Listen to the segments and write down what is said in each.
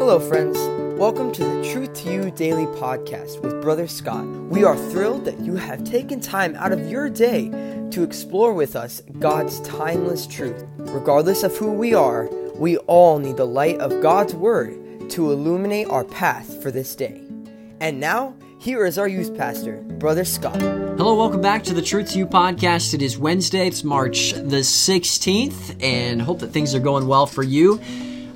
Hello, friends. Welcome to the Truth to You Daily Podcast with Brother Scott. We are thrilled that you have taken time out of your day to explore with us God's timeless truth. Regardless of who we are, we all need the light of God's Word to illuminate our path for this day. And now, here is our youth pastor, Brother Scott. Hello, welcome back to the Truth to You podcast. It is Wednesday, it's March the 16th, and hope that things are going well for you.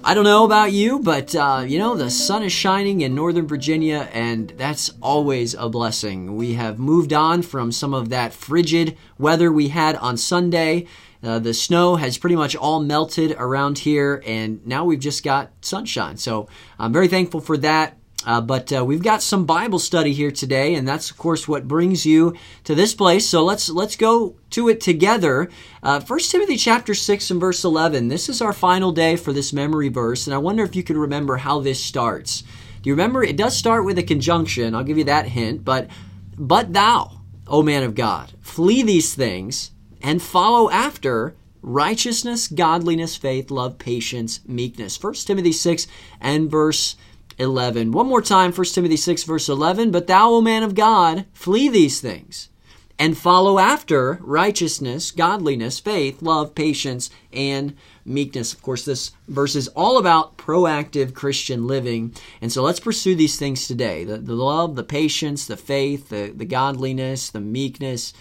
I don't know about you, but uh, you know, the sun is shining in Northern Virginia, and that's always a blessing. We have moved on from some of that frigid weather we had on Sunday. Uh, the snow has pretty much all melted around here, and now we've just got sunshine. So I'm very thankful for that. Uh, but uh, we've got some Bible study here today, and that's of course what brings you to this place. So let's let's go to it together. Uh, Timothy chapter six and verse eleven. This is our final day for this memory verse, and I wonder if you can remember how this starts. Do you remember? It does start with a conjunction. I'll give you that hint. But but thou, O man of God, flee these things and follow after righteousness, godliness, faith, love, patience, meekness. 1 Timothy six and verse 11. One more time, 1 Timothy 6, verse 11. But thou, O man of God, flee these things and follow after righteousness, godliness, faith, love, patience, and meekness. Of course, this verse is all about proactive Christian living. And so let's pursue these things today the, the love, the patience, the faith, the, the godliness, the meekness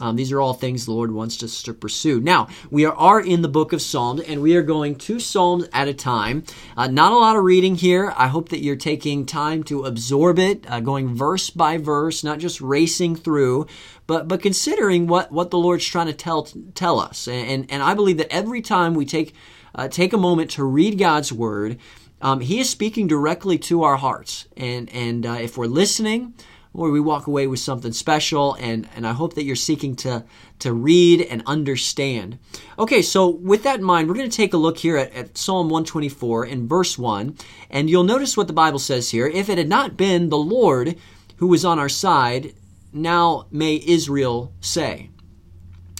um, these are all things the Lord wants us to pursue. Now, we are, in the book of Psalms, and we are going two Psalms at a time. Uh, not a lot of reading here. I hope that you're taking time to absorb it, uh, going verse by verse, not just racing through, but, but considering what, what the Lord's trying to tell, tell us. And, and I believe that every time we take, uh, take a moment to read God's Word, um, He is speaking directly to our hearts. And, and uh, if we're listening, or we walk away with something special and, and I hope that you're seeking to, to read and understand. Okay, so with that in mind, we're going to take a look here at, at Psalm 124 in verse 1, and you'll notice what the Bible says here. If it had not been the Lord who was on our side, now may Israel say.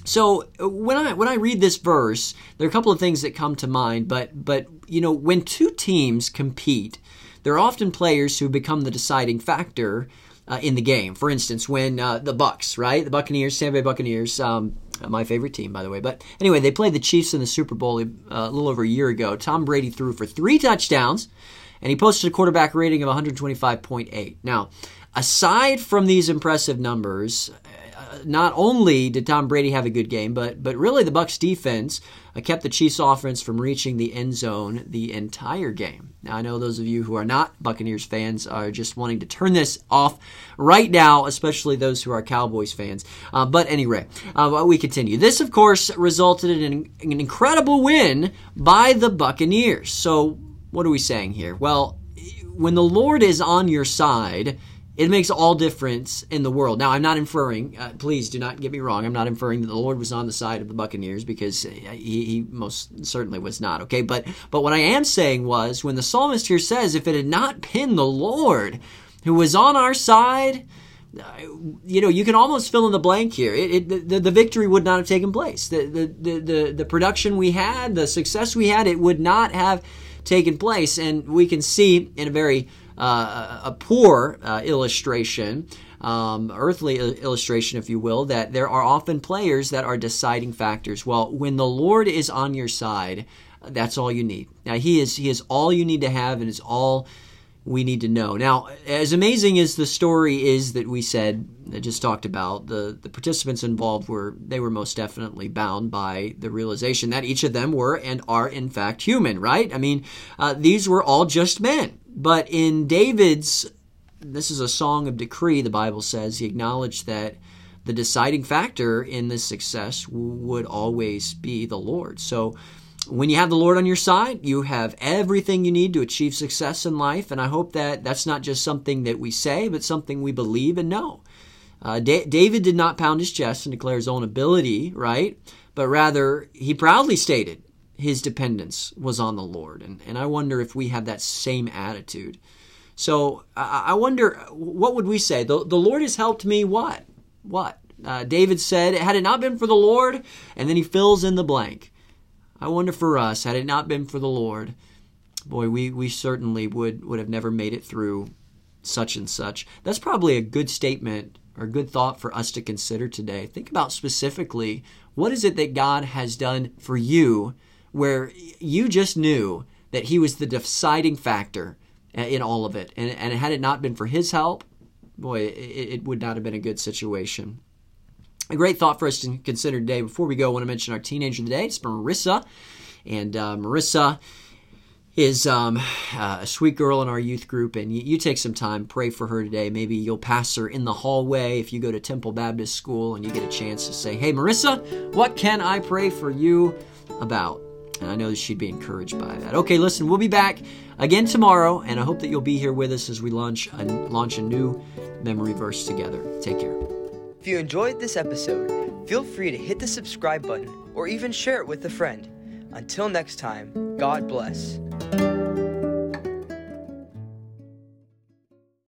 So when I when I read this verse, there are a couple of things that come to mind, but but you know, when two teams compete, there are often players who become the deciding factor uh, in the game. For instance, when uh, the Bucks, right, the Buccaneers, Tampa Bay Buccaneers, um, my favorite team, by the way. But anyway, they played the Chiefs in the Super Bowl uh, a little over a year ago. Tom Brady threw for three touchdowns, and he posted a quarterback rating of 125.8. Now, aside from these impressive numbers, not only did Tom Brady have a good game, but but really the Bucks defense uh, kept the Chiefs offense from reaching the end zone the entire game. Now I know those of you who are not Buccaneers fans are just wanting to turn this off right now, especially those who are Cowboys fans. Uh, but anyway, uh, we continue. This, of course, resulted in an, an incredible win by the Buccaneers. So what are we saying here? Well, when the Lord is on your side it makes all difference in the world. Now, I'm not inferring, uh, please do not get me wrong, I'm not inferring that the Lord was on the side of the Buccaneers because he, he, most certainly was not, okay? But, but what I am saying was when the psalmist here says, if it had not been the Lord who was on our side, uh, you know, you can almost fill in the blank here. It, it, the, the victory would not have taken place. The, the, the, the production we had, the success we had, it would not have taken place. And we can see in a very uh, a poor uh, illustration, um, earthly illustration, if you will, that there are often players that are deciding factors. Well, when the Lord is on your side, that's all you need. Now, He is He is all you need to have, and is all we need to know. Now, as amazing as the story is that we said, I just talked about, the, the participants involved were, they were most definitely bound by the realization that each of them were and are in fact human, right? I mean, uh, these were all just men. But in David's, this is a song of degrees, the Bible says, he acknowledged that the deciding factor in this success would always be the Lord. So when you have the Lord on your side, you have everything you need to achieve success in life. And I hope that that's not just something that we say, but something we believe and know. Uh, da- David did not pound his chest and declare his own ability, right? But rather, he proudly stated, his dependence was on the Lord. And, and I wonder if we have that same attitude. So I, I wonder, what would we say? The, the Lord has helped me what? What? Uh, David said, had it not been for the Lord, and then he fills in the blank. I wonder for us, had it not been for the Lord, boy, we, we certainly would, would have never made it through such and such. That's probably a good statement or a good thought for us to consider today. Think about specifically what is it that God has done for you where you just knew that He was the deciding factor in all of it. And, and had it not been for His help, boy, it, it would not have been a good situation. A great thought for us to consider today. Before we go, I want to mention our teenager today. It's Marissa. And uh, Marissa is um, uh, a sweet girl in our youth group, and you, you, take some time, pray for her today. Maybe you'll pass her in the hallway if you go to Temple Baptist School and you get a chance to say, Hey, Marissa, what can I pray for you about? And I know that she'd be encouraged by that. Okay, listen, we'll be back again tomorrow, and I hope that you'll be here with us as we launch a, launch a new memory verse together. Take care. If you enjoyed this episode, feel free to hit the subscribe button or even share it with a friend. Until next time, God bless.